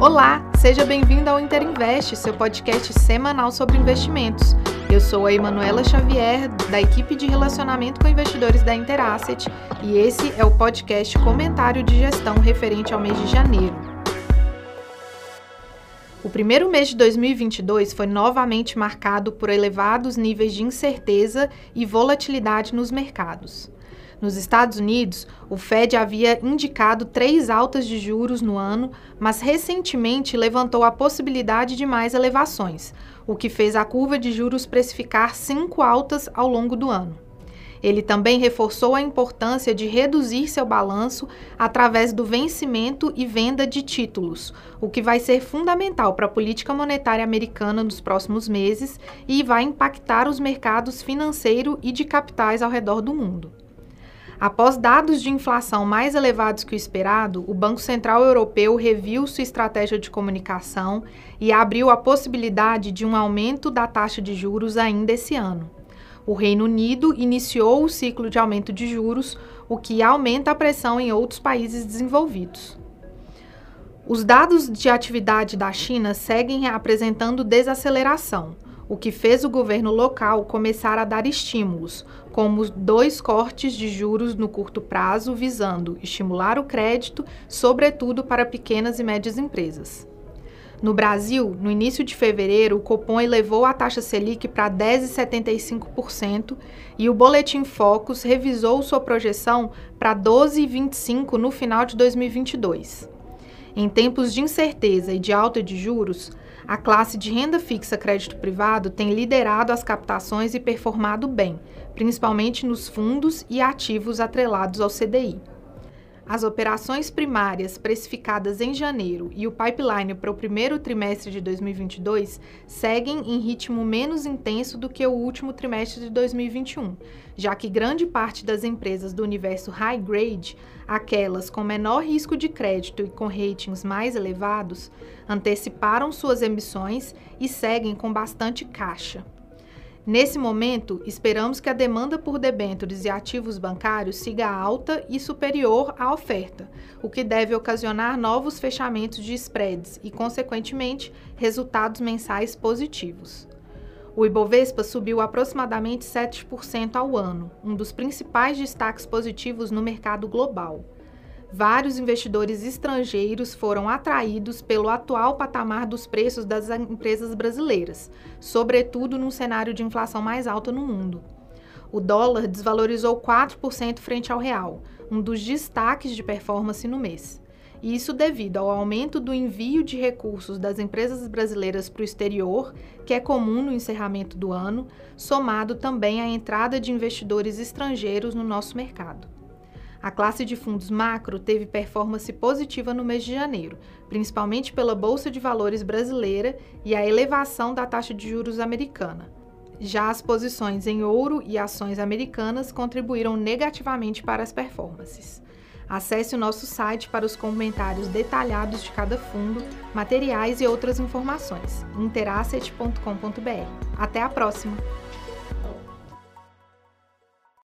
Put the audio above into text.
Olá, seja bem-vindo ao Interinvest, seu podcast semanal sobre investimentos. Eu sou a Emanuela Xavier, da equipe de relacionamento com investidores da Interasset, e esse é o podcast Comentário de Gestão referente ao mês de janeiro. O primeiro mês de 2022 foi novamente marcado por elevados níveis de incerteza e volatilidade nos mercados. Nos Estados Unidos, o Fed havia indicado três altas de juros no ano, mas recentemente levantou a possibilidade de mais elevações, o que fez a curva de juros precificar cinco altas ao longo do ano. Ele também reforçou a importância de reduzir seu balanço através do vencimento e venda de títulos, o que vai ser fundamental para a política monetária americana nos próximos meses e vai impactar os mercados financeiro e de capitais ao redor do mundo. Após dados de inflação mais elevados que o esperado, o Banco Central Europeu reviu sua estratégia de comunicação e abriu a possibilidade de um aumento da taxa de juros ainda esse ano. O Reino Unido iniciou o ciclo de aumento de juros, o que aumenta a pressão em outros países desenvolvidos. Os dados de atividade da China seguem apresentando desaceleração o que fez o governo local começar a dar estímulos, como dois cortes de juros no curto prazo, visando estimular o crédito, sobretudo para pequenas e médias empresas. No Brasil, no início de fevereiro, o Copom elevou a taxa Selic para 10,75% e o Boletim Focus revisou sua projeção para 12,25% no final de 2022. Em tempos de incerteza e de alta de juros, a classe de renda fixa crédito privado tem liderado as captações e performado bem, principalmente nos fundos e ativos atrelados ao CDI. As operações primárias precificadas em janeiro e o pipeline para o primeiro trimestre de 2022 seguem em ritmo menos intenso do que o último trimestre de 2021, já que grande parte das empresas do universo high grade, aquelas com menor risco de crédito e com ratings mais elevados, anteciparam suas emissões e seguem com bastante caixa. Nesse momento, esperamos que a demanda por debêntures e ativos bancários siga alta e superior à oferta, o que deve ocasionar novos fechamentos de spreads e, consequentemente, resultados mensais positivos. O Ibovespa subiu aproximadamente 7% ao ano, um dos principais destaques positivos no mercado global vários investidores estrangeiros foram atraídos pelo atual patamar dos preços das empresas brasileiras, sobretudo num cenário de inflação mais alta no mundo. O dólar desvalorizou 4% frente ao real, um dos destaques de performance no mês. E isso devido ao aumento do envio de recursos das empresas brasileiras para o exterior, que é comum no encerramento do ano, somado também à entrada de investidores estrangeiros no nosso mercado. A classe de fundos macro teve performance positiva no mês de janeiro, principalmente pela Bolsa de Valores brasileira e a elevação da taxa de juros americana. Já as posições em ouro e ações americanas contribuíram negativamente para as performances. Acesse o nosso site para os comentários detalhados de cada fundo, materiais e outras informações. interasset.com.br. Até a próxima!